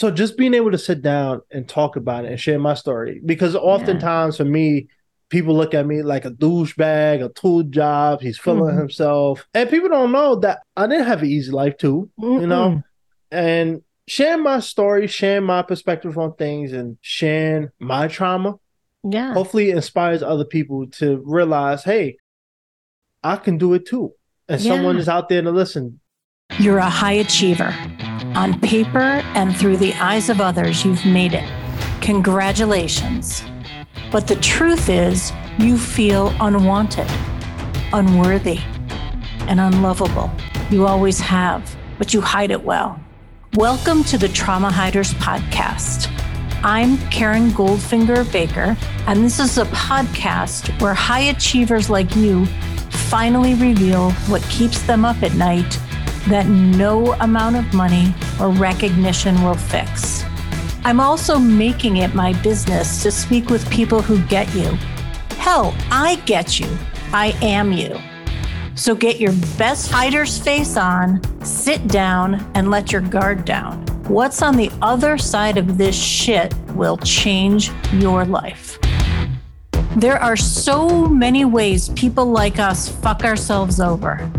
So just being able to sit down and talk about it and share my story, because oftentimes yeah. for me, people look at me like a douchebag, a tool job. He's feeling mm-hmm. himself, and people don't know that I didn't have an easy life too. Mm-mm. You know, and sharing my story, sharing my perspective on things, and sharing my trauma. Yeah. Hopefully, inspires other people to realize, hey, I can do it too. And yeah. someone is out there to listen. You're a high achiever. On paper and through the eyes of others, you've made it. Congratulations. But the truth is, you feel unwanted, unworthy, and unlovable. You always have, but you hide it well. Welcome to the Trauma Hiders Podcast. I'm Karen Goldfinger Baker, and this is a podcast where high achievers like you finally reveal what keeps them up at night that no amount of money or recognition will fix. I'm also making it my business to speak with people who get you. Hell, I get you. I am you. So get your best hider's face on, sit down, and let your guard down. What's on the other side of this shit will change your life. There are so many ways people like us fuck ourselves over.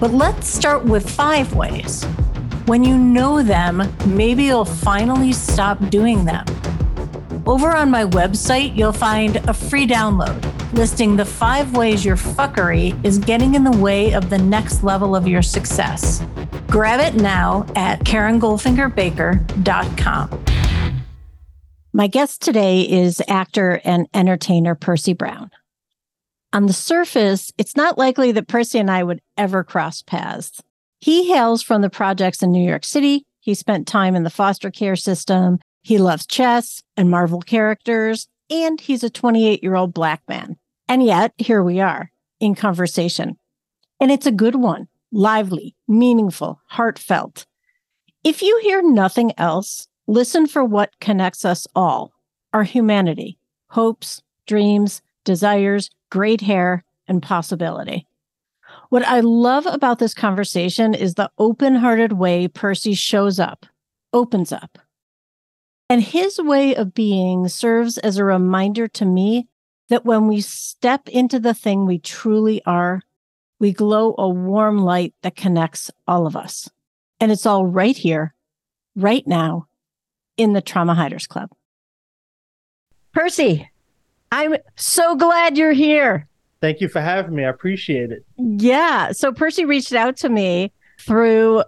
But let's start with five ways. When you know them, maybe you'll finally stop doing them. Over on my website, you'll find a free download listing the five ways your fuckery is getting in the way of the next level of your success. Grab it now at KarenGoldfingerBaker.com. My guest today is actor and entertainer Percy Brown. On the surface, it's not likely that Percy and I would ever cross paths. He hails from the projects in New York City. He spent time in the foster care system. He loves chess and Marvel characters, and he's a 28 year old black man. And yet, here we are in conversation. And it's a good one, lively, meaningful, heartfelt. If you hear nothing else, listen for what connects us all our humanity, hopes, dreams, desires, great hair, and possibility. What I love about this conversation is the open hearted way Percy shows up, opens up. And his way of being serves as a reminder to me that when we step into the thing we truly are, we glow a warm light that connects all of us. And it's all right here, right now, in the Trauma Hiders Club. Percy, I'm so glad you're here. Thank you for having me. I appreciate it. Yeah. So Percy reached out to me through,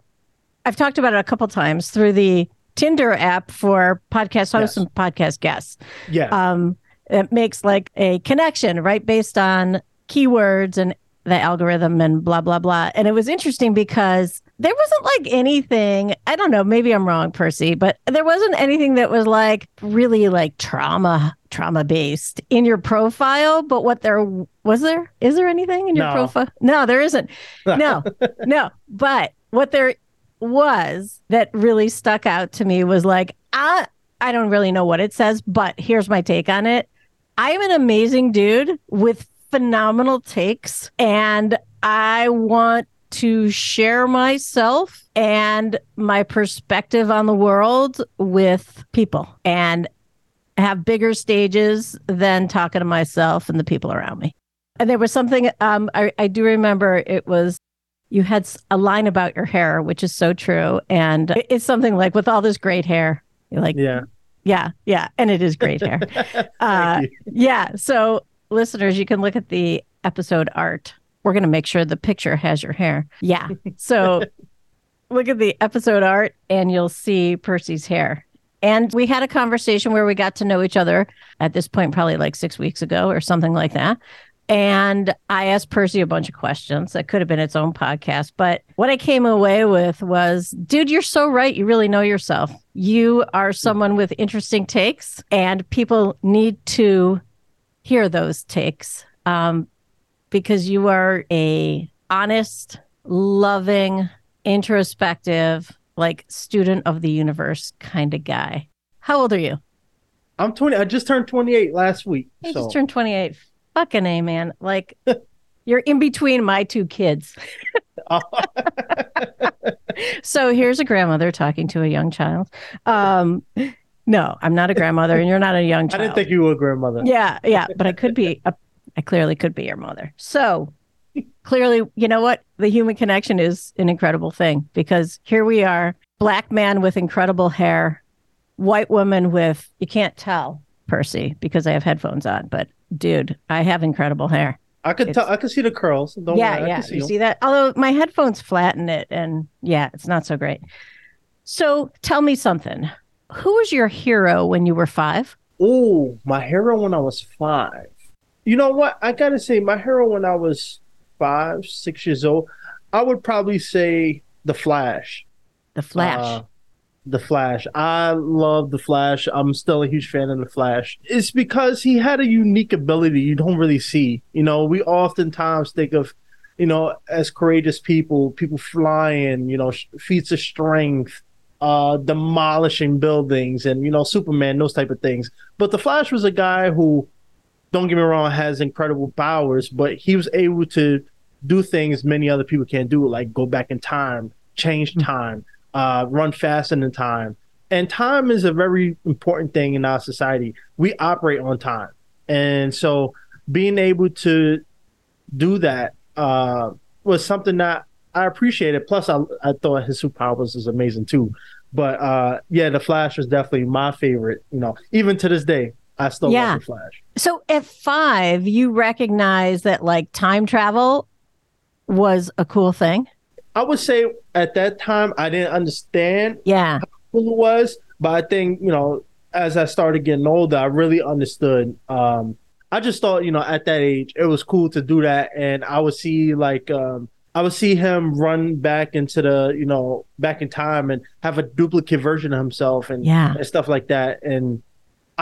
I've talked about it a couple times through the Tinder app for podcast hosts yes. and podcast guests. Yeah. Um, it makes like a connection, right? Based on keywords and the algorithm and blah, blah, blah. And it was interesting because there wasn't like anything, I don't know, maybe I'm wrong, Percy, but there wasn't anything that was like really like trauma, trauma based in your profile. But what there was there? Is there anything in your no. profile? No, there isn't. No, no. But what there was that really stuck out to me was like, I, I don't really know what it says, but here's my take on it. I'm an amazing dude with phenomenal takes and I want to share myself and my perspective on the world with people and have bigger stages than talking to myself and the people around me. And there was something um, I, I do remember it was you had a line about your hair, which is so true. And it's something like with all this great hair, you're like, yeah, yeah, yeah. And it is great hair. uh, yeah. So listeners, you can look at the episode art. We're going to make sure the picture has your hair. Yeah. So look at the episode art and you'll see Percy's hair. And we had a conversation where we got to know each other at this point, probably like six weeks ago or something like that. And I asked Percy a bunch of questions that could have been its own podcast. But what I came away with was, dude, you're so right. You really know yourself. You are someone with interesting takes, and people need to hear those takes um, because you are a honest, loving, introspective, like student of the universe kind of guy. How old are you? I'm 20. I just turned 28 last week. You so. just turned 28. Fucking A, man. Like, you're in between my two kids. so here's a grandmother talking to a young child. Um, no, I'm not a grandmother, and you're not a young child. I didn't think you were a grandmother. Yeah, yeah, but I could be. A, I clearly could be your mother. So clearly, you know what? The human connection is an incredible thing because here we are, black man with incredible hair, white woman with you can't tell Percy because I have headphones on, but dude, I have incredible hair. I could tell. I could see the curls. Don't yeah, worry, yeah. see you them. see that? Although my headphones flatten it, and yeah, it's not so great. So tell me something. Who was your hero when you were five? Oh, my hero when I was five. You know what? I gotta say, my hero when I was five, six years old, I would probably say the Flash. The Flash. Uh, the Flash. I love the Flash. I'm still a huge fan of the Flash. It's because he had a unique ability you don't really see. You know, we oftentimes think of, you know, as courageous people, people flying, you know, feats of strength, uh, demolishing buildings, and you know, Superman, those type of things. But the Flash was a guy who, don't get me wrong, has incredible powers, but he was able to do things many other people can't do, like go back in time, change time uh, run faster than time. And time is a very important thing in our society. We operate on time. And so being able to do that uh, was something that I appreciated. Plus, I, I thought his superpowers was amazing too. But uh, yeah, the Flash was definitely my favorite. You know, even to this day, I still Yeah. love the Flash. So at five, you recognize that like time travel was a cool thing. I would say at that time I didn't understand Yeah. who it was, but I think you know as I started getting older, I really understood. Um, I just thought you know at that age it was cool to do that, and I would see like um, I would see him run back into the you know back in time and have a duplicate version of himself and, Yeah. and stuff like that, and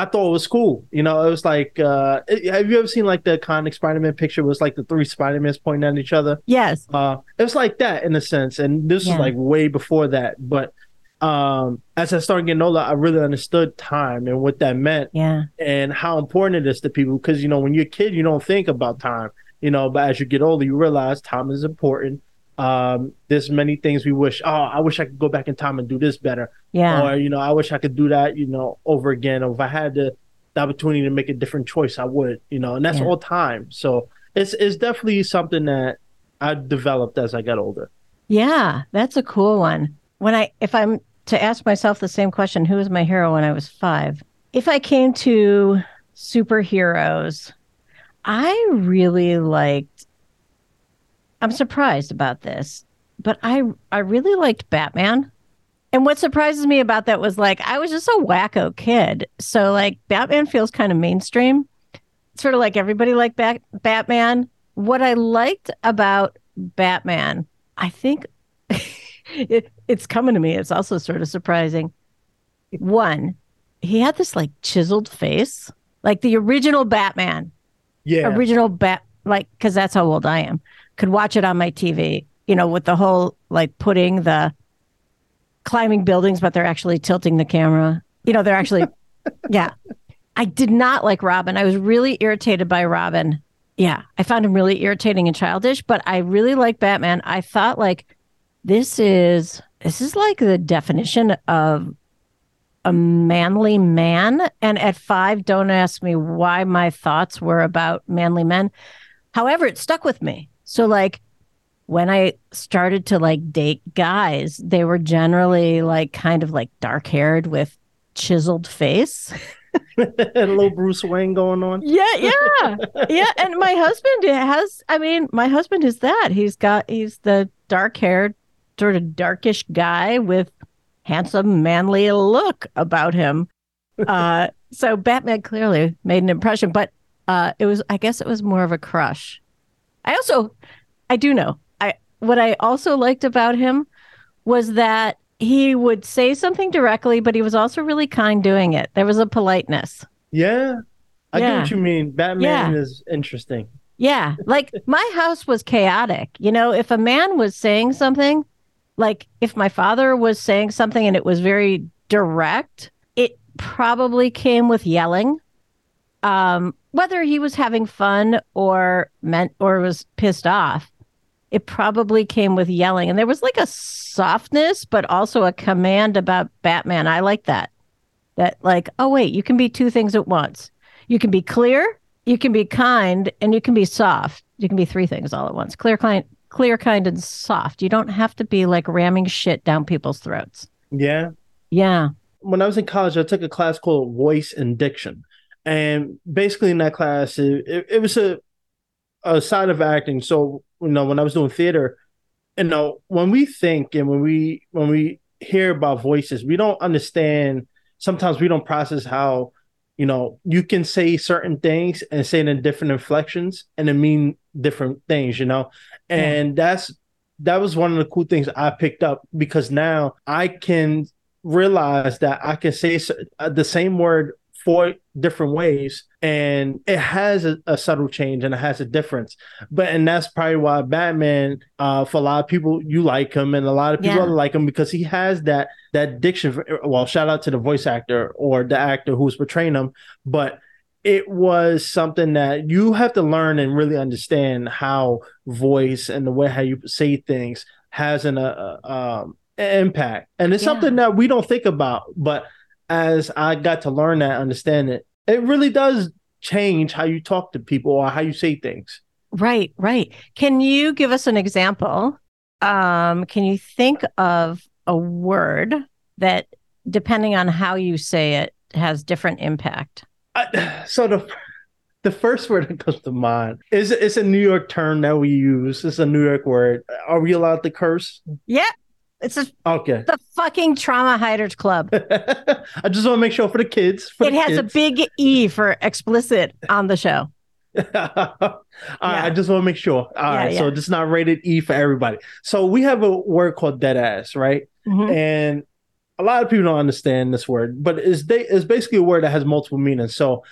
I thought it was cool. You know, it was like uh, have you ever seen like the iconic Spider-Man picture? It was like the three Spider-Mans pointing at each other. Yes. Uh, it was like that in a sense, and this Yeah. was like way before that. But um, as I started getting older, I really understood time and what that meant Yeah. and how important it is to people. Because you know, when you're a kid, you don't think about time, you know, but as you get older, you realize time is important. Um, there's many things we wish. Oh, I wish I could go back in time and do this better, Yeah. or you know, I wish I could do that, you know, over again. Or if I had the, the opportunity to make a different choice, I would, you know, and that's Yeah. all time. So it's it's definitely something that I developed as I got older. Yeah, that's a cool one. When I, if I'm to ask myself the same question, who was my hero when I was five? If I came to superheroes, I really liked. I'm surprised about this, but I I really liked Batman. And what surprises me about that was like I was just a wacko kid. So like Batman feels kind of mainstream. Sort of like everybody liked Bat- Batman. What I liked about Batman, I think it, it's coming to me. It's also sort of surprising. One, he had this like chiseled face, like the original Batman, Yeah, original Bat, like, because that's how old I am. Could watch it on my TV, you know, with the whole like putting the climbing buildings, but they're actually tilting the camera. You know, they're actually, yeah. I did not like Robin. I was really irritated by Robin. Yeah, I found him really irritating and childish, but I really like Batman. I thought like this is this is like the definition of a manly man. And at five, don't ask me why my thoughts were about manly men. However, it stuck with me. So like when I started to like date guys, they were generally like kind of like dark haired with chiseled face. a little Bruce Wayne going on. Yeah, yeah, yeah. And my husband has. I mean, my husband is that. He's got. He's the dark-haired, sort of darkish guy with handsome, manly look about him. Uh, so Batman clearly made an impression, but uh, it was. I guess it was more of a crush. I also, I do know. I what I also liked about him was that he would say something directly, but he was also really kind doing it. There was a politeness. Yeah, I get what you mean. Batman Yeah. is interesting. Yeah. Like my house was chaotic. You know, if a man was saying something, like if my father was saying something and it was very direct, it probably came with yelling. Um, whether he was having fun or meant or was pissed off. it probably came with yelling. And there was like a softness, but also a command about Batman. I like that. That, like, oh, wait, you can be two things at once. You can be clear, you can be kind, and you can be soft. You can be three things all at once clear, kind, clear, kind, and soft. You don't have to be like ramming shit down people's throats. Yeah. Yeah. When I was in college, I took a class called Voice and Diction. And basically, in that class, it, it, it was a, a side of acting. So you know, when I was doing theater, you know, when we think and when we when we hear about voices, we don't understand. Sometimes we don't process how, you know, you can say certain things and say it in different inflections and it mean different things, you know, and yeah. that's that was one of the cool things I picked up because now I can realize that I can say uh, the same word four different ways and it has a, a, subtle change and it has a difference but and that's probably why batman uh for a lot of people you like him and a lot of people yeah. like him because he has that that diction for, well shout out to the voice actor or the actor who's portraying him but it was something that you have to learn and really understand how voice and the way how you say things has an uh, um impact and it's yeah. something that we don't think about but as I got to learn that, understand it, it really does change how you talk to people or how you say things. Right, right. Can you give us an example? Um, can you think of a word that, depending on how you say it, has different impact? I, so the the first word that comes to mind is it's a New York term that we use. It's a New York word. Are we allowed to curse? Yeah, it's a okay. The fucking trauma hiders club. I just want to make sure for the kids. For it the has kids. a big E for explicit on the show. yeah. I just want to make sure. All yeah, right, yeah. so it's not rated E for everybody. So we have a word called dead ass, right? Mm-hmm. And a lot of people don't understand this word, but it's they it's basically a word that has multiple meanings. So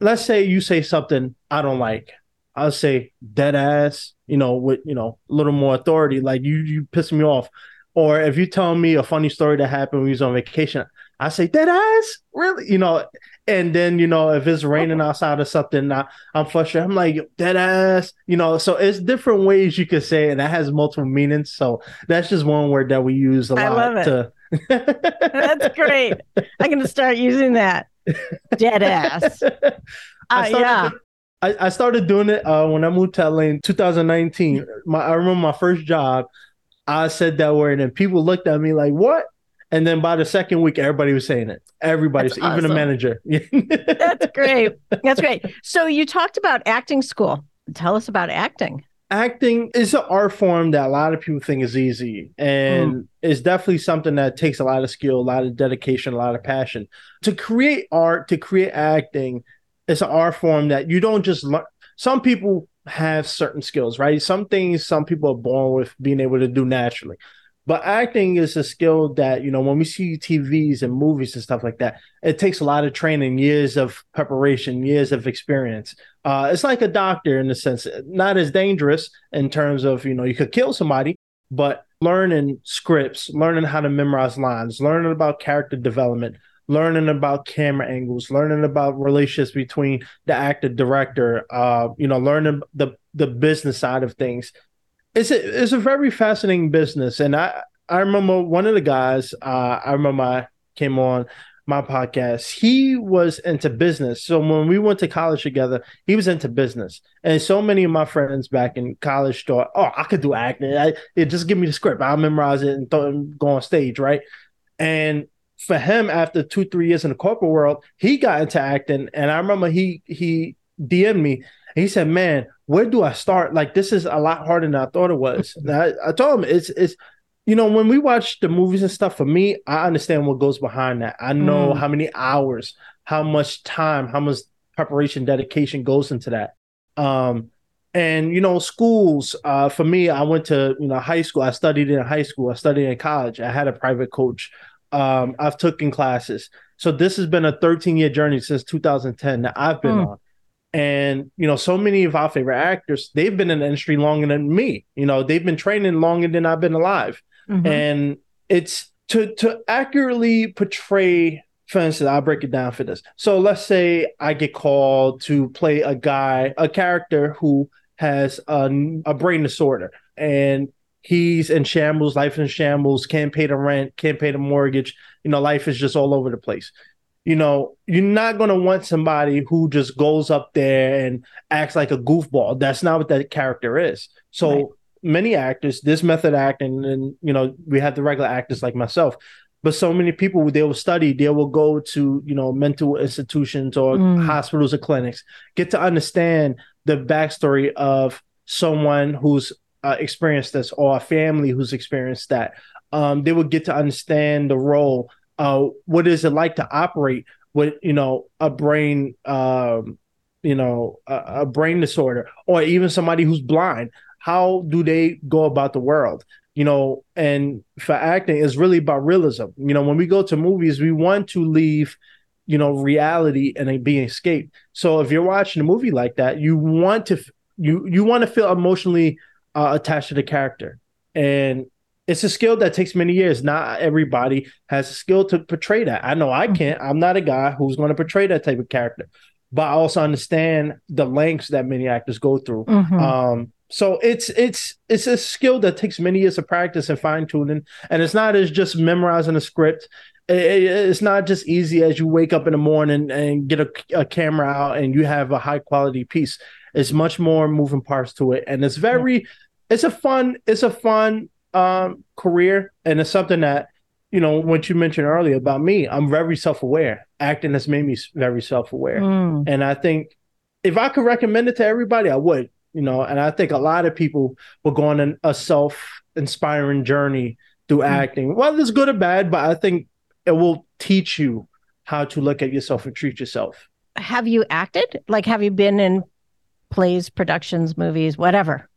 let's say you say something I don't like. I'll say dead ass, you know, with you know a little more authority. Like you you piss me off. Or if you tell me a funny story that happened when we was on vacation, I say dead ass, really, you know. And then you know if it's raining outside or something, I, I'm frustrated. I'm like dead ass, you know. So it's different ways you could say it, and that has multiple meanings. So that's just one word that we use a I lot. To... that's great. I'm gonna start using that. Dead ass. Uh, I started, yeah. I, I started doing it uh, when I moved to LA in 2019. My, I remember my first job. I said that word and people looked at me like, what? And then by the second week, everybody was saying it. Everybody, even awesome. the manager. That's great. That's great. So you talked about acting school. Tell us about acting. Acting is an art form that a lot of people think is easy, and mm. it's definitely something that takes a lot of skill, a lot of dedication, a lot of passion. To create art, to create acting, it's an art form that you don't just learn. Some people have certain skills, right? Some things some people are born with being able to do naturally. But acting is a skill that, you know, when we see TVs and movies and stuff like that, it takes a lot of training, years of preparation, years of experience. Uh, it's like a doctor in a sense, not as dangerous in terms of, you know, you could kill somebody, but learning scripts, learning how to memorize lines, learning about character development, learning about camera angles, learning about relationships between the actor, director, uh, you know, learning the the business side of things. It's a it's a very fascinating business, and I I remember one of the guys. Uh, I remember I came on my podcast. He was into business, so when we went to college together, he was into business, and so many of my friends back in college thought, "Oh, I could do acting. I, it, just give me the script. I'll memorize it and th- go on stage, right?" And for him after two three years in the corporate world he got into acting and i remember he he dm'd me. He said man where do i start? Like this is a lot harder than i thought it was. I, I told him it's it's you know when we watch the movies and stuff for me i understand what goes behind that. I know mm. how many hours how much time how much preparation dedication goes into that. Um and you know schools uh, for me i went to you know high school. I studied in high school. I studied in college. I had a private coach um, I've taken classes. So this has been a 13 year journey since 2010 that I've been mm. on. And you know, so many of our favorite actors, they've been in the industry longer than me. You know, they've been training longer than I've been alive. Mm-hmm. And it's to to accurately portray for instance, I'll break it down for this. So let's say I get called to play a guy, a character who has a, a brain disorder and he's in shambles, life in shambles, can't pay the rent, can't pay the mortgage. You know, life is just all over the place. You know, you're not gonna want somebody who just goes up there and acts like a goofball. That's not what that character is. So right. many actors, this method acting, and you know, we have the regular actors like myself. But so many people they will study, they will go to, you know, mental institutions or mm. hospitals or clinics, get to understand the backstory of someone who's uh, experienced this or a family who's experienced that. Um, they would get to understand the role. Uh, what is it like to operate with you know a brain, um, you know, a, a brain disorder, or even somebody who's blind? How do they go about the world? you know, and for acting is really about realism. You know, when we go to movies, we want to leave, you know, reality and be escaped. So if you're watching a movie like that, you want to you you want to feel emotionally uh, attached to the character, and it's a skill that takes many years. Not everybody has a skill to portray that. I know I can't. I'm not a guy who's going to portray that type of character, but I also understand the lengths that many actors go through. Mm-hmm. Um, so it's it's it's a skill that takes many years of practice and fine tuning, and it's not as just memorizing a script. it's not just easy as you wake up in the morning and get a, a camera out and you have a high quality piece. It's much more moving parts to it, and it's very it's a fun it's a fun um, career. And it's something that you know what you mentioned earlier about me i'm very self-aware. Acting has made me very self-aware. Mm. and i think if i could recommend it to everybody i would you know. And i think a lot of people will go on a self-inspiring journey through mm. acting. Well it's good or bad but i think it will teach you how to look at yourself and treat yourself. Have you acted? Like have you been in plays productions movies whatever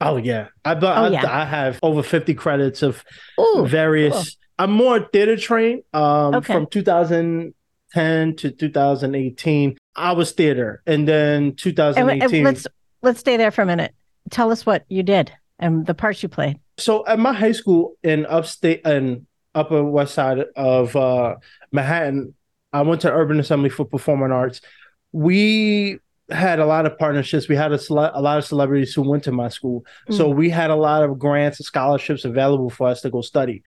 Oh yeah, I oh, I, yeah. I have over fifty credits of Ooh, various. Cool. I'm more theater trained. Um, okay. from 2010 to 2018, I was theater, and then 2018. And, and let's let's stay there for a minute. Tell us what you did and the parts you played. So at my high school in upstate and upper west side of uh, Manhattan, I went to Urban Assembly for Performing Arts. We had a lot of partnerships. We had a, cele- a lot of celebrities who went to my school. Mm. So we had a lot of grants and scholarships available for us to go study.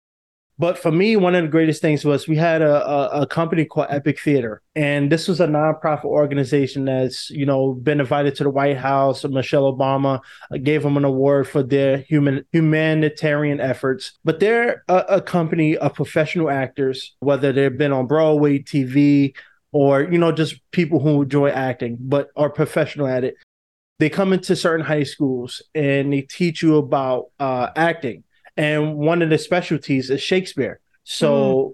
But for me, one of the greatest things was we had a, a, a, company called Epic Theater, and this was a nonprofit organization that's you know been invited to the White House. Michelle Obama gave them an award for their human humanitarian efforts. But they're a, a company of professional actors, whether they've been on Broadway, TV, or you know just people who enjoy acting but are professional at it. They come into certain high schools and they teach you about uh, acting. And one of the specialties is shakespeare. So mm.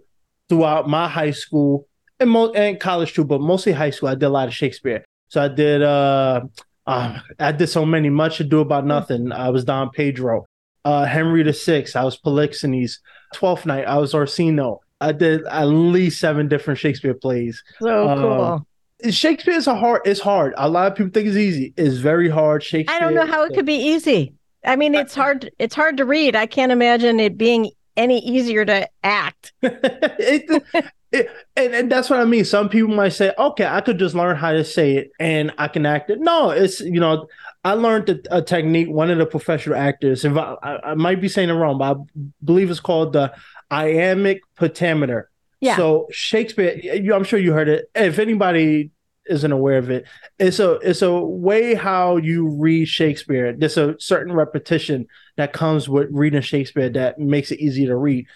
throughout my high school and, mo- and college too but mostly high school i did a lot of shakespeare. So i did uh, uh i did so many much ado about mm. nothing. I was don pedro. Uh henry the sixth i was polixenes. Twelfth night i was orsino I did at least seven different Shakespeare plays. So um, cool. Shakespeare is a hard. It's hard. A lot of people think it's easy. It's very hard. Shakespeare. I don't know how it could be easy. I mean, it's hard. It's hard to read. I can't imagine it being any easier to act. it, it, and, and that's what I mean. Some people might say, "Okay, I could just learn how to say it and I can act it." No, it's you know, I learned a, a technique. One of the professional actors, if I, I, I might be saying it wrong, but I believe it's called the iambic pentameter. Yeah. So Shakespeare, I'm sure you heard it. If anybody isn't aware of it, it's a it's a way how you read Shakespeare. There's a certain repetition that comes with reading Shakespeare that makes it easy to read,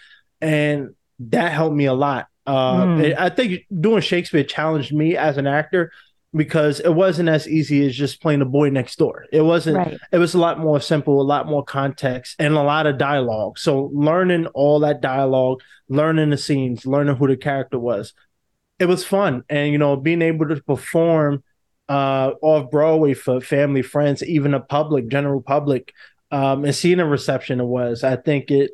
and that helped me a lot. Uh, mm. I think doing Shakespeare challenged me as an actor because it wasn't as easy as just playing the boy next door. It wasn't right. it was a lot more simple, a lot more context and a lot of dialogue. So learning all that dialogue, learning the scenes, learning who the character was. It was fun and you know being able to perform uh off Broadway for family, friends, even the public, general public um and seeing the reception it was. I think it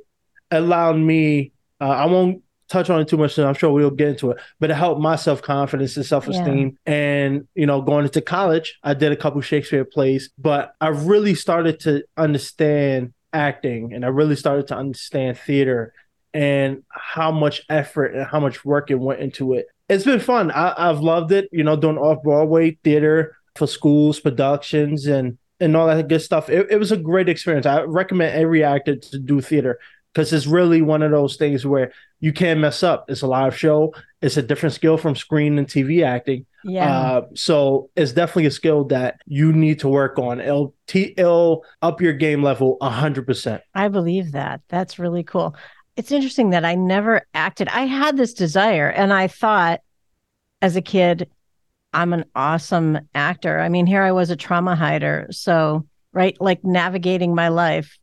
allowed me uh, I won't touch on it too much, and I'm sure we'll get into it. But it helped my self confidence and self esteem. Yeah. And you know, going into college, I did a couple Shakespeare plays, but I really started to understand acting, and I really started to understand theater and how much effort and how much work it went into it. It's been fun. I, I've loved it. You know, doing off Broadway theater for schools, productions, and and all that good stuff. It, it was a great experience. I recommend every actor to do theater because it's really one of those things where you can't mess up. It's a live show. It's a different skill from screen and TV acting. Yeah. Uh, so it's definitely a skill that you need to work on. It'll, t- it'll up your game level hundred percent. I believe that. That's really cool. It's interesting that I never acted. I had this desire, and I thought as a kid, I'm an awesome actor. I mean, here I was a trauma hider. So, right, like navigating my life,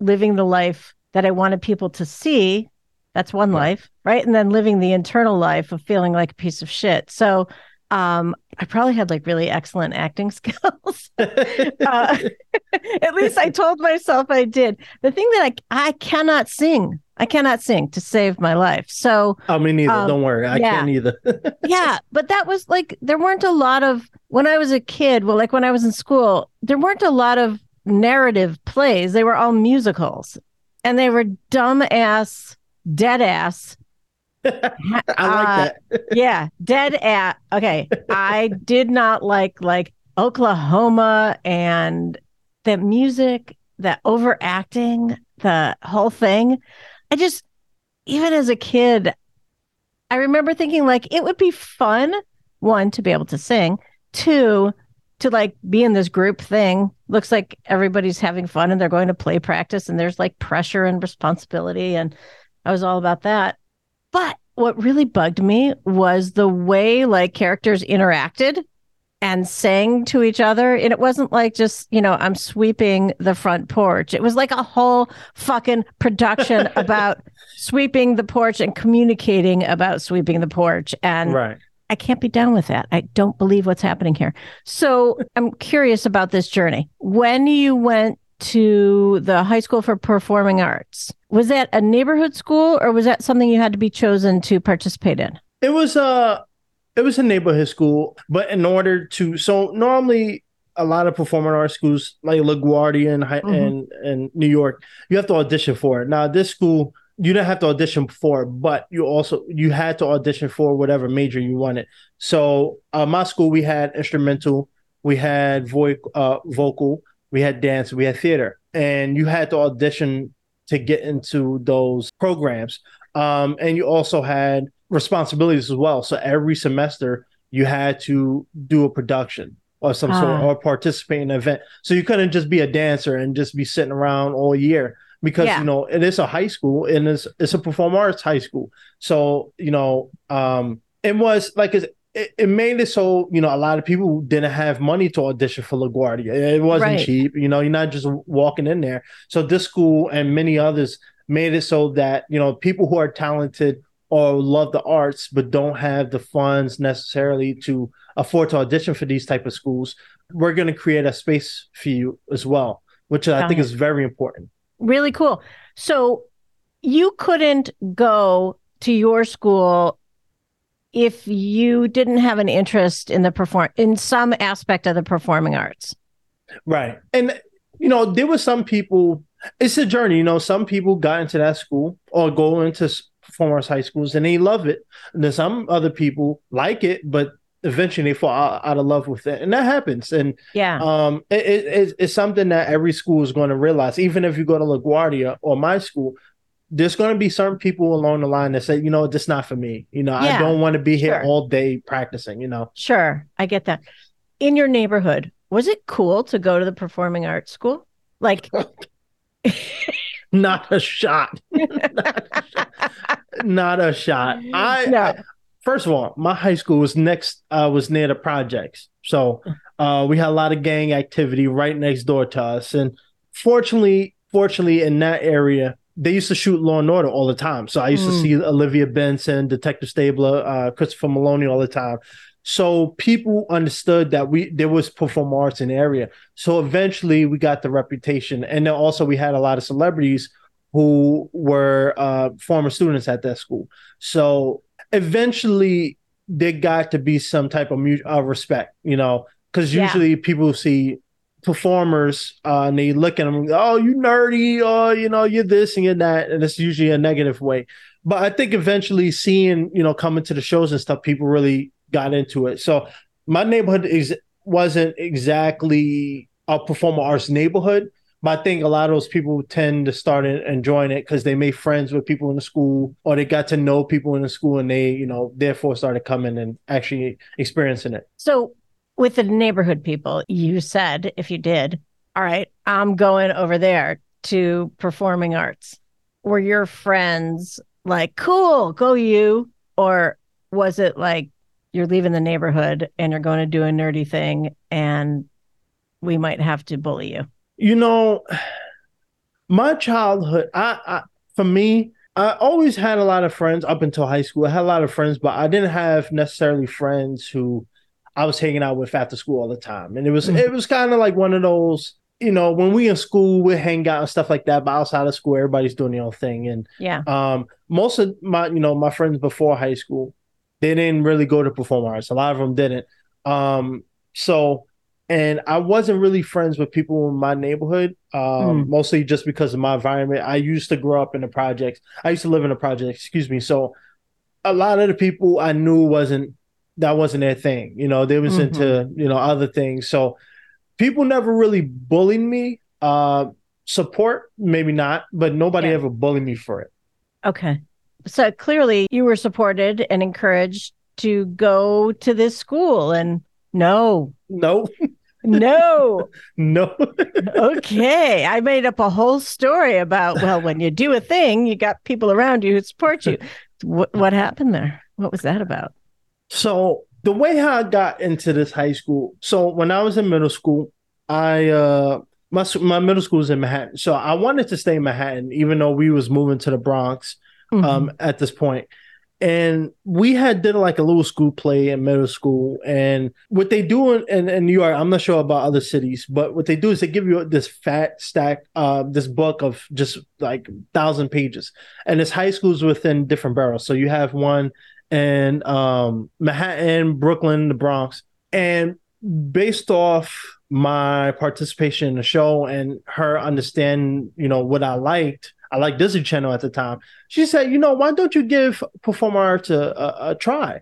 living the life that I wanted people to see. That's one right. life, right? And then living the internal life of feeling like a piece of shit. So, um, I probably had like really excellent acting skills. uh, at least I told myself I did. The thing that I I cannot sing. I cannot sing to save my life. So I mean, neither. Um, Don't worry, I yeah. can't either. yeah, but that was like there weren't a lot of when I was a kid. Well, like when I was in school, there weren't a lot of narrative plays. They were all musicals, and they were dumb ass, dead ass I like uh, that. yeah, dead at. Okay, I did not like like Oklahoma and the music, the overacting, the whole thing. I just, even as a kid, I remember thinking like it would be fun, one, to be able to sing, two, to like be in this group thing. Looks like everybody's having fun and they're going to play practice and there's like pressure and responsibility. And I was all about that. But what really bugged me was the way like characters interacted and sang to each other. And it wasn't like just, you know, I'm sweeping the front porch. It was like a whole fucking production about sweeping the porch and communicating about sweeping the porch. And right. I can't be down with that. I don't believe what's happening here. So I'm curious about this journey. When you went to the High School for Performing Arts. Was that a neighborhood school or was that something you had to be chosen to participate in? It was a it was a neighborhood school, but in order to so normally a lot of performing arts schools like LaGuardia and mm-hmm. and and New York, you have to audition for it. Now this school you didn't have to audition for, but you also you had to audition for whatever major you wanted. So uh, my school we had instrumental, we had vo- uh, vocal, we had dance, we had theater, and you had to audition to get into those programs. Um, and you also had responsibilities as well. So every semester you had to do a production or some sort ah. or participate in an event. So you couldn't just be a dancer and just be sitting around all year because yeah. you know it is a high school and it's it's a performing arts high school. So you know um, it was like it, it, made it so you know a lot of people didn't have money to audition for LaGuardia. It wasn't right. cheap. You know, you're not just walking in there. So this school and many others made it so that you know people who are talented or love the arts but don't have the funds necessarily to afford to audition for these type of schools we're going to create a space for you as well which i think is very important really cool so you couldn't go to your school if you didn't have an interest in the perform in some aspect of the performing arts. Right. And you know, there were some people it's a journey, you know, some people got into that school or go into performing arts high schools and they love it. And then some other people like it, but eventually they fall out, out of love with it and that happens and yeah um it, it, it's something that every school is going to realize even if you go to LaGuardia or my school there's going to be certain people along the line that say, you know, this not for me. You know, yeah, I don't want to be here sure. all day practicing. You know, sure, I get that. In your neighborhood, was it cool to go to the performing arts school? Like, not a shot. not, a shot. not a shot. I, no. I, first of all, my high school was next uh, was near the projects, so uh, we had a lot of gang activity right next door to us, and fortunately, fortunately, in that area they used to shoot Law and Order all the time. So I used mm. to see Olivia Benson, Detective Stabler, uh, Christopher Meloni all the time. So people understood that we there was performing arts in the area. So eventually we got the reputation, and then also we had a lot of celebrities who were uh, former students at that school. So eventually there got to be some type of uh, respect, you know, because usually yeah. people see performers uh, and they look at them, oh, you nerdy, oh, you know, you're this and you're that, and it's usually a negative way. But I think eventually seeing, you know, coming to the shows and stuff, people really got into it. So my neighborhood is wasn't exactly a performer arts neighborhood. But I think a lot of those people tend to start enjoying it because they made friends with people in the school or they got to know people in the school and they, you know, therefore started coming and actually experiencing it. So, with the neighborhood people, you said if you did, all right, I'm going over there to performing arts. Were your friends like, cool, go you? Or was it like, you're leaving the neighborhood and you're going to do a nerdy thing and we might have to bully you? You know, my childhood, I, I for me, I always had a lot of friends up until high school. I had a lot of friends, but I didn't have necessarily friends who I was hanging out with after school all the time. And it was mm-hmm. it was kind of like one of those, you know, when we in school, we hang out and stuff like that. But outside of school, everybody's doing their own thing. And yeah, um, most of my, you know, my friends before high school, they didn't really go to perform arts. A lot of them didn't. Um, so and I wasn't really friends with people in my neighborhood, um, mm. mostly just because of my environment. I used to grow up in the projects. I used to live in the projects, excuse me. So a lot of the people I knew wasn't that wasn't their thing. You know, they was mm-hmm. into you know other things. So people never really bullied me. Uh, support maybe not, but nobody yeah. ever bullied me for it. Okay, so clearly you were supported and encouraged to go to this school and no no No. no. okay. I made up a whole story about, well, when you do a thing, you got people around you who support you. What, what happened there? What was that about? So, the way how I got into this high school, so when I was in middle school, I, uh, my, my middle school was in Manhattan. So I wanted to stay in Manhattan, even though we was moving to the Bronx um, mm-hmm. at this point and we had did like a little school play in middle school and what they do in, in, in, new york i'm not sure about other cities but what they do is they give you this fat stack uh this book of just like thousand pages and it's high schools within different boroughs so you have one in um manhattan brooklyn the bronx and based off my participation in the show and her understand you know what i liked I liked Disney Channel at the time. She said, you know, why don't you give performer arts a, a, a try?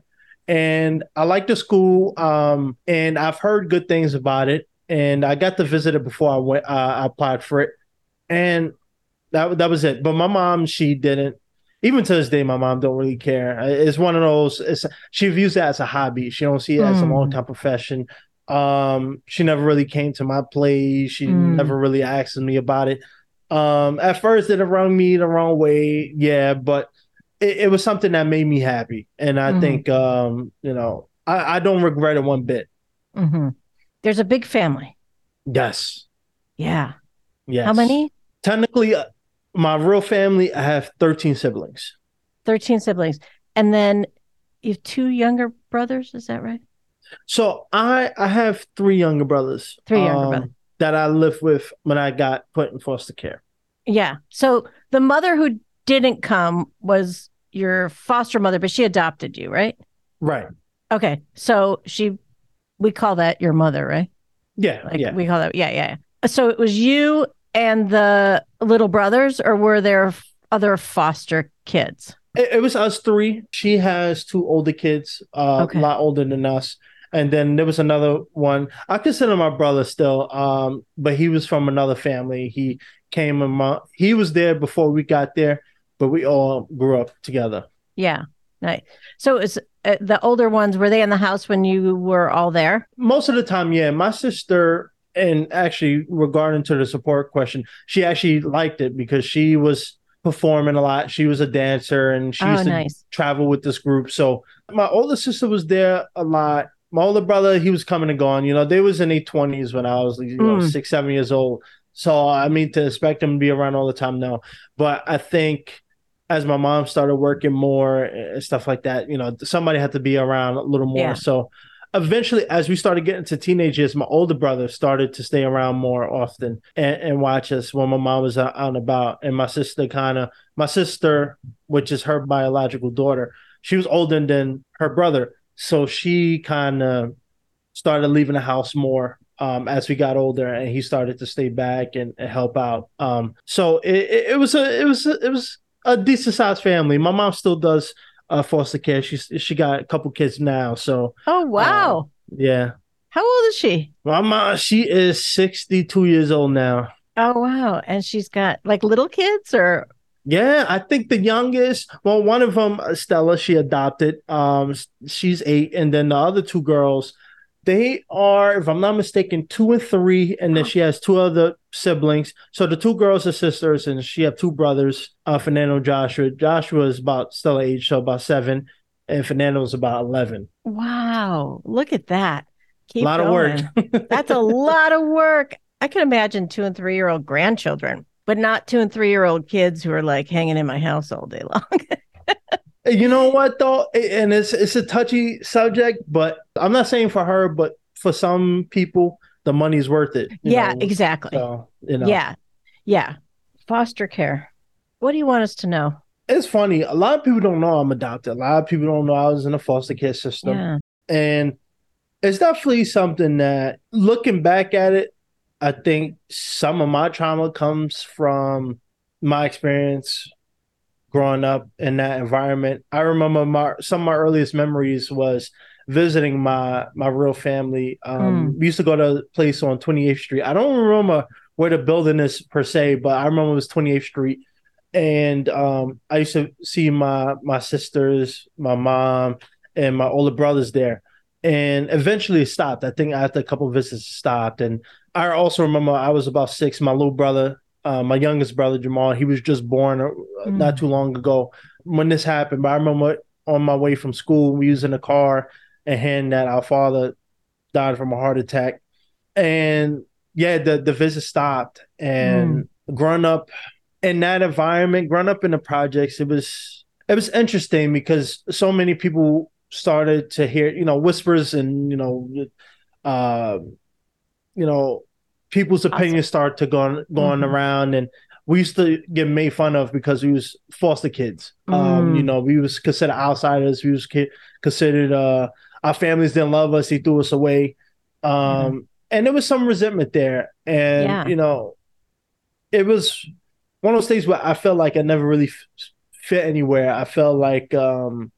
And I like the school, um, and I've heard good things about it. And I got to visit it before I went. Uh, I applied for it, and that that was it. But my mom, she didn't. Even to this day, my mom don't really care. It's one of those. It's she views it as a hobby. She don't see it as a hmm. long time profession. Um, she never really came to my plays. She mm. never really asked me about it. Um, at first it wrong me the wrong way, yeah, but it, it was something that made me happy, and I mm-hmm. think um, you know, I, I don't regret it one bit. Mm-hmm. There's a big family. Yes. Yeah. Yes. How many? Technically, uh, my real family, I have 13 siblings. 13 siblings. And then you have two younger brothers, is that right? So I I have three younger brothers. Three younger um, brothers that I lived with when I got put in foster care. Yeah. So the mother who didn't come was your foster mother, but she adopted you, right? Right. Okay. So she, we call that your mother, right? Yeah. Like yeah. We call that, yeah, yeah. So it was you and the little brothers, or were there other foster kids? It, it was us three. She has two older kids, uh, okay. a lot older than us and then there was another one. I consider my brother still, um, but he was from another family. He came among, he was there before we got there, but we all grew up together. Yeah, nice. So it's uh, the older ones. Were they in the house when you were all there? Most of the time, yeah. My sister, and actually, regarding to the support question, she actually liked it because she was performing a lot. She was a dancer and she oh, used to nice. travel with this group. So my older sister was there a lot my older brother, he was coming and going. You know, they was in their twenties when I was, you know, mm. six, seven years old. So I mean, to expect them to be around all the time now. But I think as my mom started working more and stuff like that, you know, somebody had to be around a little more. Yeah. So eventually, as we started getting to teenagers, my older brother started to stay around more often and, and watch us when my mom was out, out and about. And my sister kind of, my sister, which is her biological daughter, she was older than her brother. So she kind of started leaving the house more um, as we got older, and he started to stay back and, and help out. Um, so it, it, it, was a it was a, it was a decent sized family. My mom still does uh, foster care. She's she got a couple kids now. So oh wow, uh, yeah. How old is she? My mom, she is 62 years old now. Oh wow. And she's got like little kids or Yeah, I think the youngest, well, one of them, Stella, she adopted. Um, she's eight, and then the other two girls, they are, if I'm not mistaken, two and three, and then she has two other siblings. So the two girls are sisters, and she have two brothers, uh, Fernando and Joshua. Joshua is about Stella age, so about seven, and Fernando is about eleven. wow. Look at that. Keep a lot of work. That's a lot of work. I can imagine two and three year old grandchildren, but not two and three year old kids who are like hanging in my house all day long. You know what though, and it's it's a touchy subject, but I'm not saying for her, but for some people, the money's worth it. yeah, know? exactly. So you know, Yeah. Yeah. Foster care. What do you want us to know? it's funny. A lot of people don't know I'm adopted. A lot of people don't know I was in a foster care system, Yeah. and it's definitely something that, looking back at it, I think some of my trauma comes from my experience growing up in that environment. I remember my some of my earliest memories was visiting my my real family. Um, We used to go to a place on 28th Street. I don't remember where the building is per se, but I remember it was 28th Street. And um, I used to see my my sisters, my mom, and my older brothers there. And eventually it stopped. I think after a couple of visits stopped. And I also remember I was about six. My little brother, uh, my youngest brother Jamal, he was just born uh, Mm. not too long ago when this happened. But I remember on my way from school, we was in a car and hearing that our father died from a heart attack. And yeah, the the visit stopped. And growing up in that environment, growing up in the projects, it was it was interesting because so many people started to hear, you know, whispers and you know, uh, you know, people's opinions start to go going Mhm. around, and we used to get made fun of because we was foster kids. Um, Mm. you know, we was considered outsiders. We was ki- considered uh, our families didn't love us. They threw us away. Um, and there was some resentment there, and Yeah. you know, it was one of those things where I felt like I never really f- fit anywhere. I felt like, um,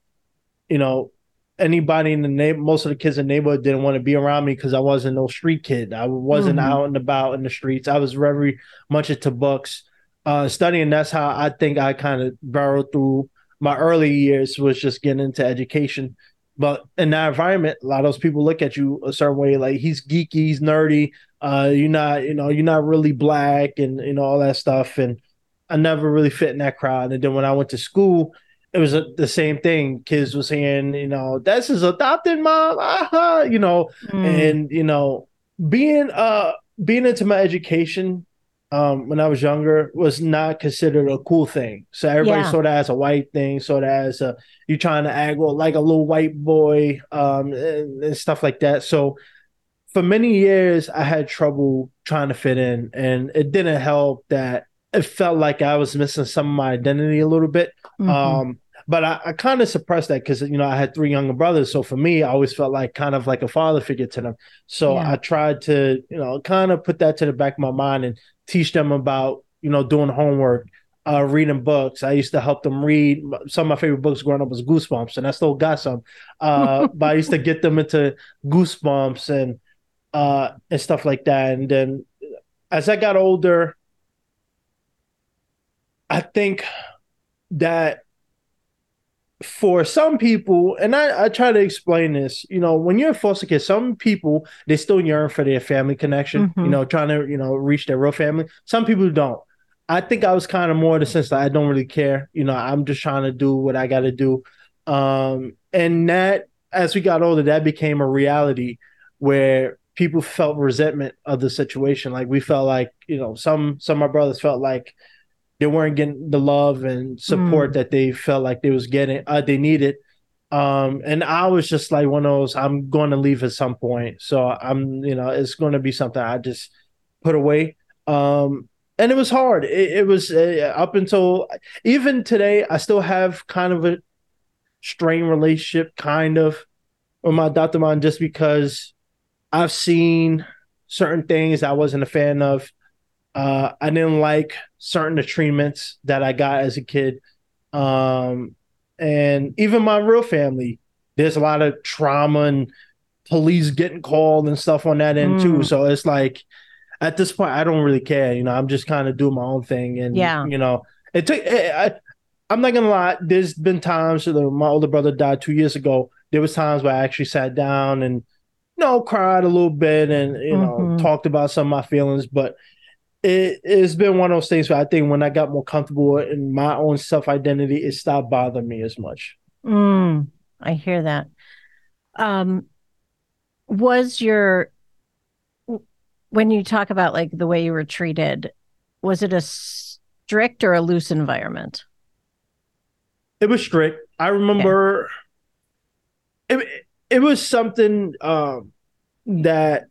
you know, anybody in the neighbor, most of the kids in the neighborhood didn't want to be around me because I wasn't no street kid. I wasn't Mhm. out and about in the streets. I was very much into books, uh, studying. That's how I think I kind of burrowed through my early years was just getting into education. But in that environment, a lot of those people look at you a certain way, like he's geeky, he's nerdy. Uh, you're not, you know, you're not really black, and you know all that stuff. And I never really fit in that crowd. And then when I went to school, it was uh the same thing. Kids was saying, you know, that's his adopted mom, uh-huh, you know, Mm. and you know, being uh being into my education um when I was younger was not considered a cool thing. So everybody Yeah. saw that as a white thing, saw that as a you trying to act like a little white boy, um and, and stuff like that. So for many years I had trouble trying to fit in and it didn't help that it felt like I was missing some of my identity a little bit. Mhm. Um, but I, I kind of suppressed that because you know I had three younger brothers, so for me, I always felt like kind of like a father figure to them. So Yeah. I tried to you know kind of put that to the back of my mind and teach them about you know doing homework, uh, reading books. I used to help them read. Some of my favorite books growing up was Goosebumps, and I still got some. Uh, but I used to get them into Goosebumps and uh, and stuff like that. And then as I got older, I think that for some people, and I, I try to explain this, you know, when you're a foster kid, some people they still yearn for their family connection, you Mhm. know, trying to, you know, reach their real family. Some people don't. I think I was kind of more in the sense that I don't really care. You know, I'm just trying to do what I got to do. Um, and that, as we got older, that became a reality where people felt resentment of the situation. Like we felt like, you know, some some of my brothers felt like they weren't getting the love and support that they felt like they was getting uh, they needed. Um and i was just like one of those i'm going to leave at some point. So i'm you know it's going to be something i just put away. Um and it was hard. It, it was uh, up until even today i still have kind of a strained relationship kind of with my adopted mom just because i've seen certain things i wasn't a fan of uh, I didn't like certain treatments that I got as a kid. Um, and even my real family, there's a lot of trauma and police getting called and stuff on that end too. Mm. So it's like at this point, I don't really care. You know, I'm just kind of doing my own thing, and Yeah. you know, it took. It, I, I'm not gonna lie. There's been times. So my older brother died two years ago. There was times where I actually sat down and, you know, cried a little bit and you know Mhm. talked about some of my feelings. But it, it's been one of those things where I think when I got more comfortable in my own self identity, it stopped bothering me as much. Mm, I hear that. Um, was your when you talk about like the way you were treated, was it a strict or a loose environment? It was strict. I remember it it was something um that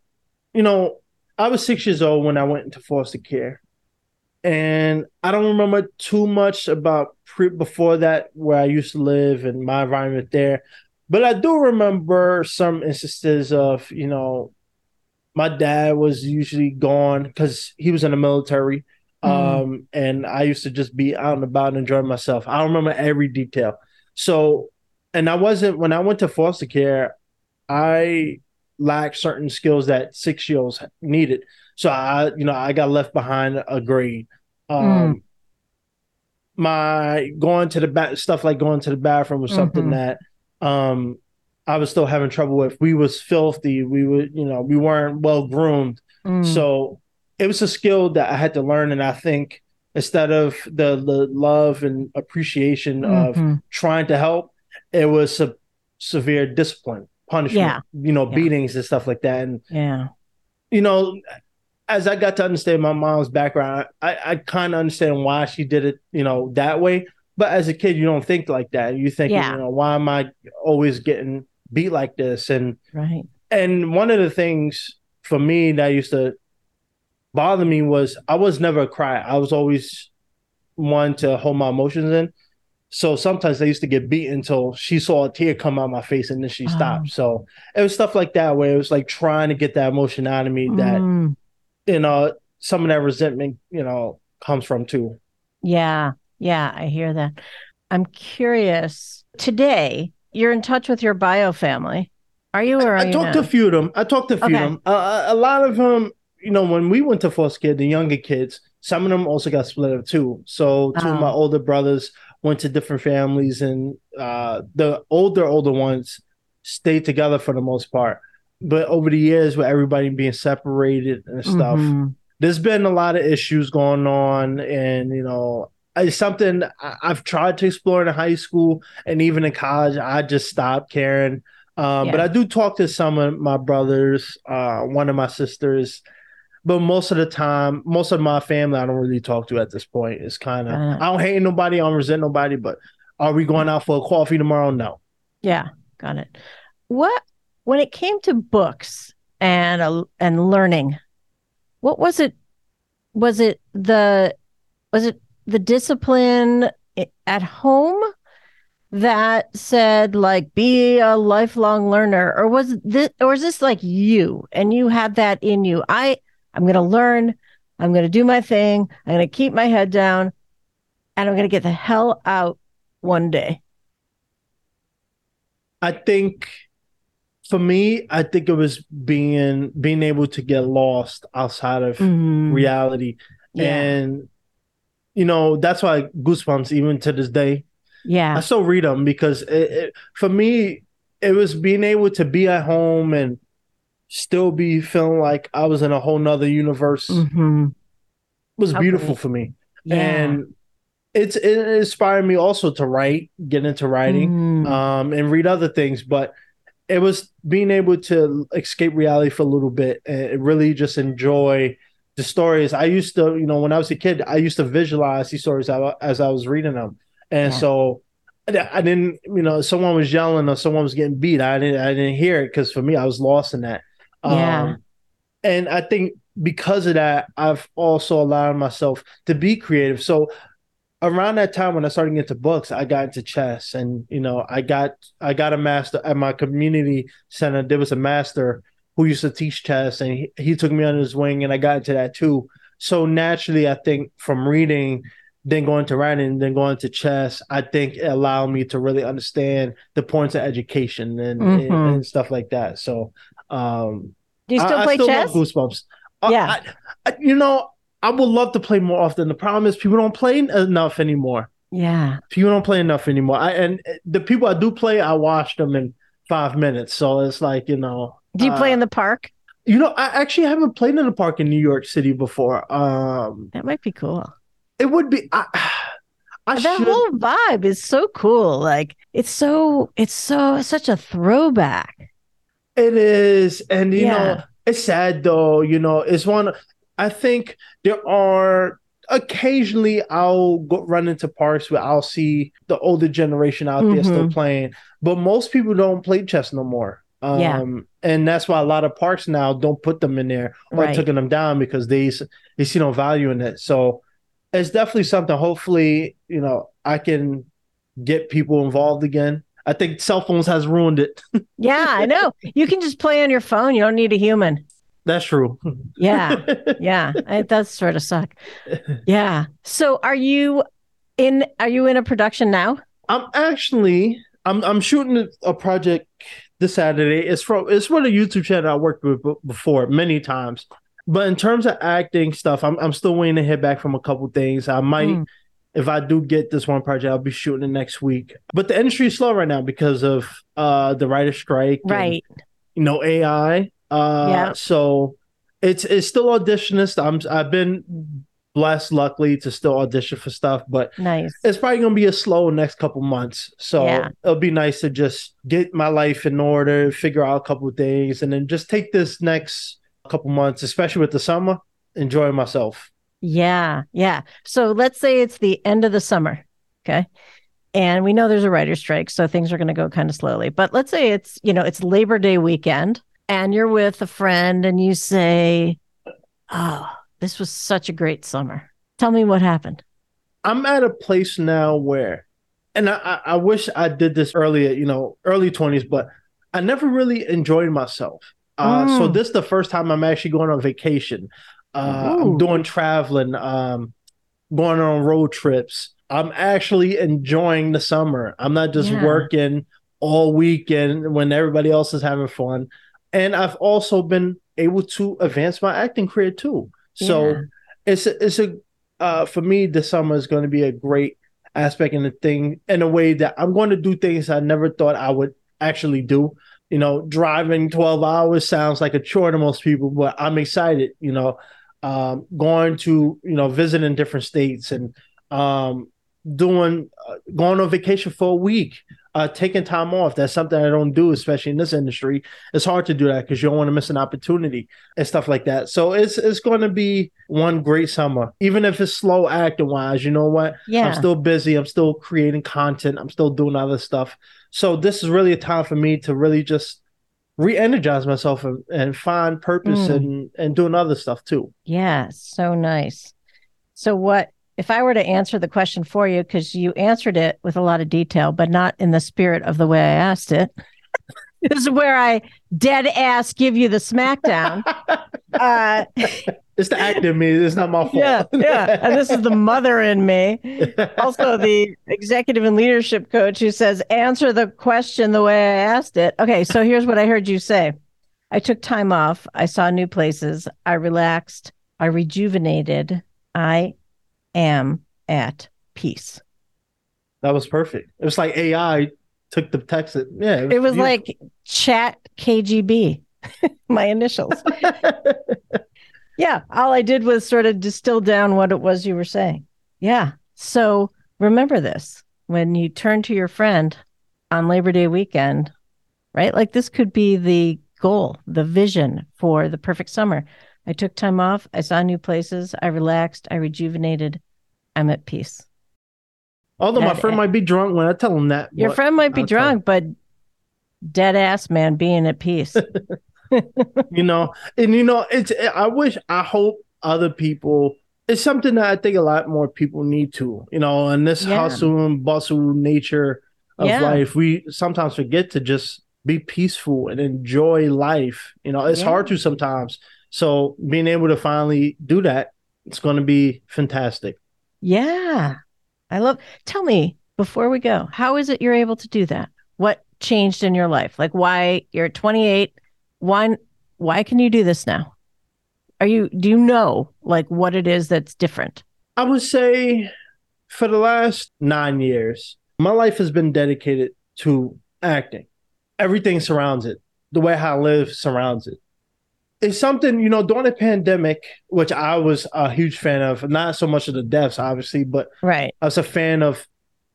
you know, I was 6 years old when I went into foster care. And I don't remember too much about pre- before that where I used to live and my environment there. But I do remember some instances of, you know, my dad was usually gone because he was in the military. Mm. Um, and I used to just be out and about and enjoying myself. I don't remember every detail. So, and I wasn't when I went to foster care, I lacked certain skills that six year olds needed. So I, you know, I got left behind a grade. Um, my going to the back stuff like going to the bathroom was something Mhm. that um I was still having trouble with. We was filthy. We were, you know, we weren't well groomed. Mm, So it was a skill that I had to learn. And I think instead of the, the love and appreciation of mhm. trying to help, it was a severe discipline, punishment, Yeah. you know, Yeah. beatings and stuff like that. And, yeah, you know, as I got to understand my mom's background, I, I kind of understand why she did it, you know, that way. But as a kid, you don't think like that. You think, Yeah. you know, why am I always getting beat like this? And right. and one of the things for me that used to bother me was I was never a cry. I was always one to hold my emotions in. So sometimes I used to get beat until she saw a tear come out my face and then she Oh. stopped. So it was stuff like that where it was like trying to get that emotion out of me that, Mm, you know, some of that resentment, you know, comes from too. yeah, yeah, I hear that. I'm curious. Today, you're in touch with your bio family. Are you or are I you talked to a few of them. I talked to a few Okay. of them. Uh, a lot of them, you know, when we went to foster care, the younger kids, some of them also got split up too. So two of my Oh. older brothers went to different families, and uh, the older older ones stayed together for the most part. But over the years, with everybody being separated and stuff, Mhm. there's been a lot of issues going on, and you know, it's something I've tried to explore in high school and even in college. I just stopped caring. Um, But I do talk to some of my brothers, uh, one of my sisters, but most of the time, most of my family, I don't really talk to at this point. It's kind of it. I don't hate nobody, I don't resent nobody, but are we going out for a coffee tomorrow? No. Yeah, got it. What when it came to books and uh, and learning, what was it? Was it the was it the discipline at home that said like be a lifelong learner, or was this or is this like you and you had that in you? I I'm going to learn. I'm going to do my thing. I'm going to keep my head down, and I'm going to get the hell out one day. I think for me, I think it was being being able to get lost outside of Mm, reality. yeah. And you know, that's why Goosebumps, even to this day, Yeah. I still read them because it, it, for me, it was being able to be at home and still be feeling like I was in a whole nother universe hmm was How beautiful for me. Yeah. And it's it inspired me also to write, get into writing, Mm, um, and read other things. But it was being able to escape reality for a little bit and really just enjoy the stories. I used to, you know, when I was a kid, I used to visualize these stories as I- was reading them, and Yeah. so I I didn't, you know, someone was yelling or someone was getting beat. I didn't, I didn't hear it because for me, I was lost in that. Yeah. Um, and I think because of that, I've also allowed myself to be creative. So around that time when I started getting into books, I got into chess, and you know, I got I got a master at my community center. There was a master who used to teach chess, and he, he took me under his wing, and I got into that too. So naturally, I think from reading then going to writing, then going to chess, I think it allowed me to really understand the points of education and, Mhm. and, and stuff like that. So, um, Do you still I, play I still chess? Goosebumps. Uh, Yeah. I, I, you know, I would love to play more often. The problem is people don't play enough anymore. Yeah. People don't play enough anymore. I, and the people I do play, I watch them in five minutes. So it's like you know. Do you play uh, in the park? You know, I actually haven't played in a park in New York City before. Um, That might be cool. it would be. I, I that should. whole vibe is so cool. Like it's so it's so such a throwback. It is, and you Yeah. know, it's sad though. You know, it's one. I think there are occasionally I'll go run into parks where I'll see the older generation out there still Mhm. playing, but most people don't play chess no more. Um, Yeah. and that's why a lot of parks now don't put them in there or Right. taking them down because they they see no value in it. So it's definitely something. Hopefully, you know, I can get people involved again. I think cell phones has ruined it. Yeah, I know. You can just play on your phone. You don't need a human. That's true. Yeah. Yeah. It does sort of suck. Yeah. So are you in are you in a production now? I'm actually I'm I'm shooting a project this Saturday. It's from it's from a YouTube channel I worked with before many times. But in terms of acting stuff, I'm I'm still waiting to hear back from a couple things. I might Mm. If I do get this one project, I'll be shooting it next week. But the industry is slow right now because of uh the writer strike, and, Right. you know, AI. Uh Yeah. so it's it's still auditionist. I'm I've been blessed luckily to still audition for stuff, but Nice. it's probably gonna be a slow next couple months. So Yeah. it'll be nice to just get my life in order, figure out a couple of things, and then just take this next couple months, especially with the summer, enjoy myself. Yeah. Yeah. So let's say it's the end of the summer. Okay. And we know there's a writer's strike, so things are going to go kind of slowly. But let's say it's, you know, it's Labor Day weekend and you're with a friend and you say, Oh, this was such a great summer. Tell me what happened. I'm at a place now where, and I, I, wish I did this earlier, you know, early 20s, but I never really enjoyed myself. Uh, So Mm. this is the first time I'm actually going on vacation. Uh, I'm doing traveling, um, going on road trips. I'm actually enjoying the summer. I'm not just Yeah. working all weekend when everybody else is having fun. And I've also been able to advance my acting career too. So Yeah. it's a, it's a uh, for me this summer is going to be a great aspect in the thing in a way that I'm going to do things I never thought I would actually do. You know, driving 12 hours sounds like a chore to most people, but I'm excited, you know, um, going to, you know, visiting different states and um, doing, uh, going on vacation for a week, uh, taking time off. That's something I don't do, especially in this industry. It's hard to do that because you don't want to miss an opportunity and stuff like that. So it's it's going to be one great summer, even if it's slow acting wise. You know what? Yeah. I'm still busy. I'm still creating content. I'm still doing other stuff. So this is really a time for me to really just re-energize myself and, and find purpose Mm. and and doing other stuff too. Yeah, so nice. So, what if I were to answer the question for you? Because you answered it with a lot of detail, but not in the spirit of the way I asked it. this is where I dead ass give you the smackdown. uh, It's the actor in me. It's not my fault. yeah, yeah. And this is the mother in me. Also, the executive and leadership coach who says, answer the question the way I asked it. Okay, so here's what I heard you say I took time off. I saw new places. I relaxed. I rejuvenated. I am at peace. that was perfect. It was like AI took the text. It, yeah, It was beautiful. like chat KGB, my initials. yeah, all I did was sort of distill down what it was you were saying. Yeah. So remember this when you turn to your friend on Labor Day weekend, right? Like this could be the goal, the vision for the perfect summer. I took time off. I saw new places. I relaxed. I rejuvenated. I'm at peace. Although my friend might be drunk when I tell him that. Your friend might be I'll drunk, but dead ass man being at peace. you know and you know it's i wish i hope other people it's something that i think a lot more people need to you know in this Yeah. hustle and bustle nature of Yeah. life we sometimes forget to just be peaceful and enjoy life you know it's Yeah. hard to sometimes so being able to finally do that it's going to be fantastic Yeah. I love tell me before we go, how is it you're able to do that? What changed in your life? Like why you're 28, why why can you do this now? Are you do you know like what it is that's different? I would say for the last 9 years, my life has been dedicated to acting. Everything surrounds it. The way how I live surrounds it it's something you know during the pandemic which i was a huge fan of not so much of the deaths obviously but right. I was a fan of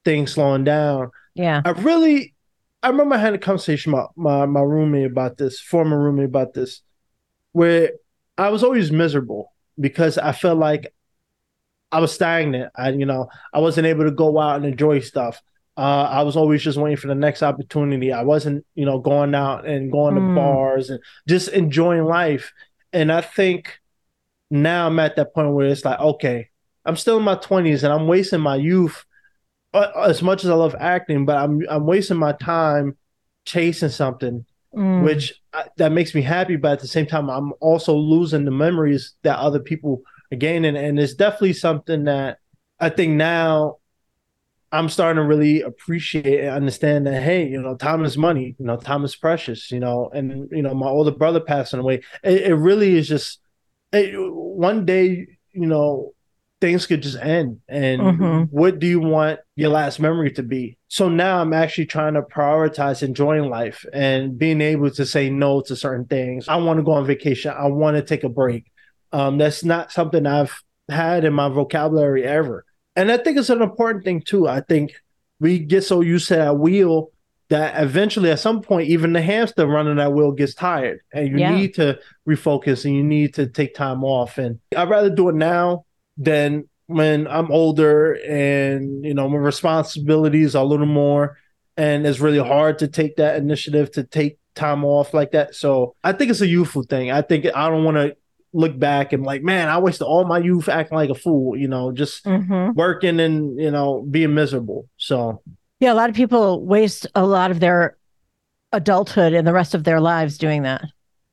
things slowing down. Yeah. I really i remember i had a conversation with my, my roommate about this former roommate about this where i was always miserable because i felt like i was stagnant. I you know i wasn't able to go out and enjoy stuff uh, I was always just waiting for the next opportunity. I wasn't, you know, going out and going mm. to bars and just enjoying life. And I think now I'm at that point where it's like, okay, I'm still in my 20s and I'm wasting my youth uh, as much as I love acting, but I'm I'm wasting my time chasing something, mm. which I, that makes me happy. But at the same time, I'm also losing the memories that other people are gaining, and it's definitely something that I think now I'm starting to really appreciate and understand that hey, you know, time is money. You know, time is precious. You know, and you know, my older brother passing away. It, it really is just it, one day. You know, things could just end. And mm-hmm. what do you want your last memory to be? So now I'm actually trying to prioritize enjoying life and being able to say no to certain things. I want to go on vacation. I want to take a break. Um, that's not something I've had in my vocabulary ever and I think it's an important thing too. I think we get so used to that wheel that eventually, at some point, even the hamster running that wheel gets tired, and you yeah. need to refocus and you need to take time off. And I'd rather do it now than when I'm older and you know my responsibilities are a little more, and it's really hard to take that initiative to take time off like that. So I think it's a youthful thing. I think I don't want to look back and like, man, I wasted all my youth acting like a fool, you know, just mm-hmm. working and, you know, being miserable. So, yeah, a lot of people waste a lot of their adulthood and the rest of their lives doing that,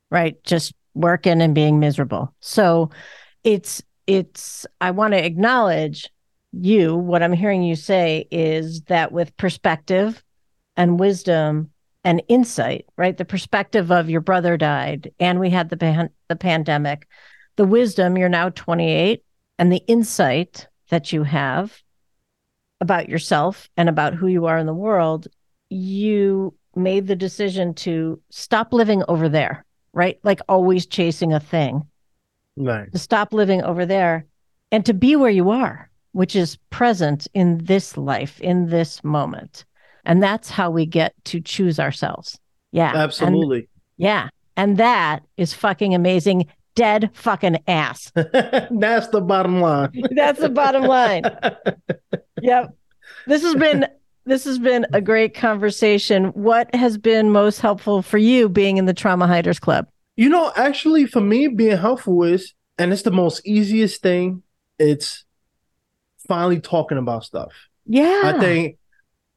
right? Just working and being miserable. So, it's, it's, I want to acknowledge you. What I'm hearing you say is that with perspective and wisdom, and insight, right? The perspective of your brother died and we had the pan- the pandemic. The wisdom, you're now 28 and the insight that you have about yourself and about who you are in the world, you made the decision to stop living over there, right? Like always chasing a thing. Right. To stop living over there and to be where you are, which is present in this life, in this moment. And that's how we get to choose ourselves. Yeah. Absolutely. And, yeah. And that is fucking amazing. Dead fucking ass. that's the bottom line. that's the bottom line. yep. This has been this has been a great conversation. What has been most helpful for you being in the Trauma Hiders Club? You know, actually, for me, being helpful is, and it's the most easiest thing. It's finally talking about stuff. Yeah, I think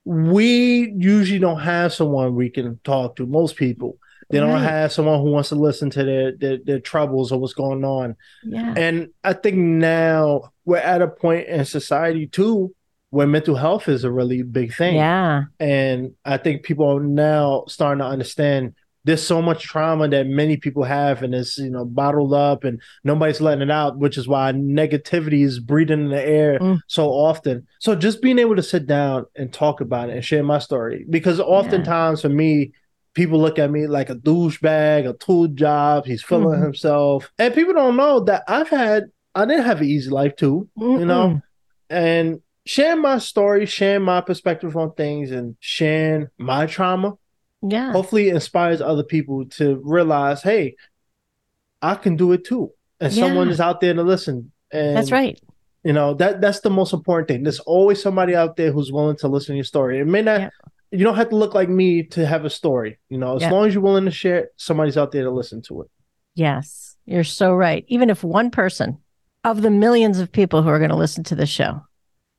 we usually don't have someone we can talk to. Most people they don't right. have someone who wants to listen to their, their, their troubles or what's going on. Yeah. And I think now we're at a point in society too where mental health is a really big thing. Yeah. And I think people are now starting to understand there's so much trauma that many people have and it's you know bottled up and nobody's letting it out which is why negativity is breathing in the air mm. so often so just being able to sit down and talk about it and share my story because oftentimes yeah. for me people look at me like a douchebag a tool job he's feeling mm. himself and people don't know that i've had i didn't have an easy life too Mm-mm. you know and sharing my story sharing my perspective on things and sharing my trauma yeah. Hopefully it inspires other people to realize hey i can do it too. And yeah. someone is out there to listen. And that's right. you know that that's the most important thing. There's always somebody out there who's willing to listen to your story. It may not yeah. you don't have to look like me to have a story. You know as yeah. long as you're willing to share it somebody's out there to listen to it. Yes. You're so right. Even if one person of the millions of people who are going to listen to the show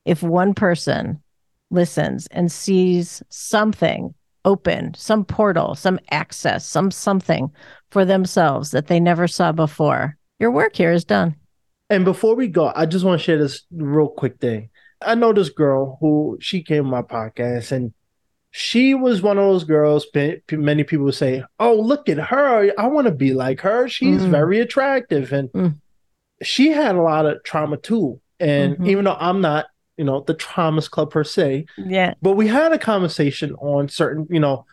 if one person listens and sees something open, some portal, some access, some something for themselves that they never saw before. Your work here is done. And before we go, I just want to share this real quick thing. I know this girl who she came on my podcast and she was one of those girls many people say, "Oh, look at her. I want to be like her. She's mm. very attractive." And mm. she had a lot of trauma too. And mm-hmm. even though I'm not, you know, the traumas club per se, yeah. But we had a conversation on certain, you know,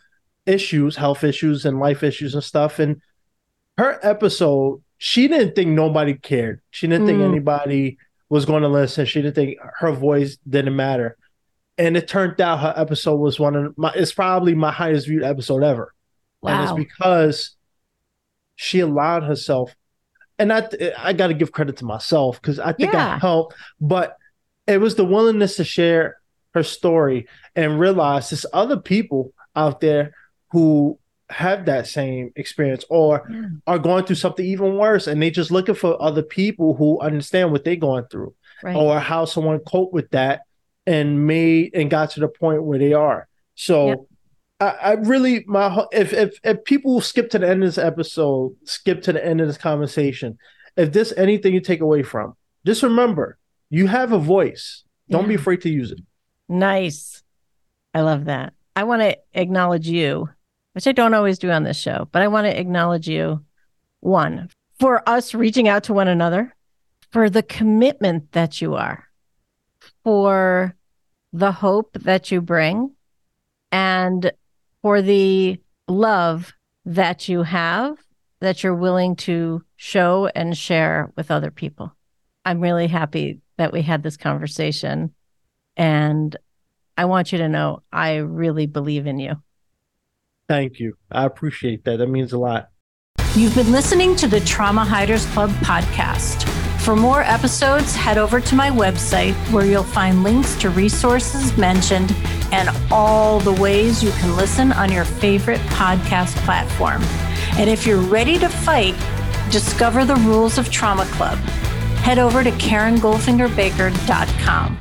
issues, health issues and life issues and stuff and her episode, she didn't think nobody cared. She didn't mm. think anybody was going to listen. She didn't think her voice didn't matter. And it turned out her episode was one of my it's probably my highest viewed episode ever. Wow. And it's because she allowed herself and I I got to give credit to myself cuz I think yeah. I helped, but it was the willingness to share her story and realize there's other people out there who have that same experience or yeah. are going through something even worse and they just looking for other people who understand what they're going through right. or how someone coped with that and made and got to the point where they are so yep. I, I, really my if, if if people skip to the end of this episode skip to the end of this conversation if this anything you take away from just remember you have a voice don't yeah. be afraid to use it nice i love that i want to acknowledge you which I don't always do on this show, but I want to acknowledge you, one, for us reaching out to one another, for the commitment that you are, for the hope that you bring, and for the love that you have that you're willing to show and share with other people. I'm really happy that we had this conversation. And I want you to know I really believe in you. Thank you. I appreciate that. That means a lot. You've been listening to the Trauma Hiders Club podcast. For more episodes, head over to my website where you'll find links to resources mentioned and all the ways you can listen on your favorite podcast platform. And if you're ready to fight, discover the rules of Trauma Club. Head over to KarenGoldfingerBaker.com.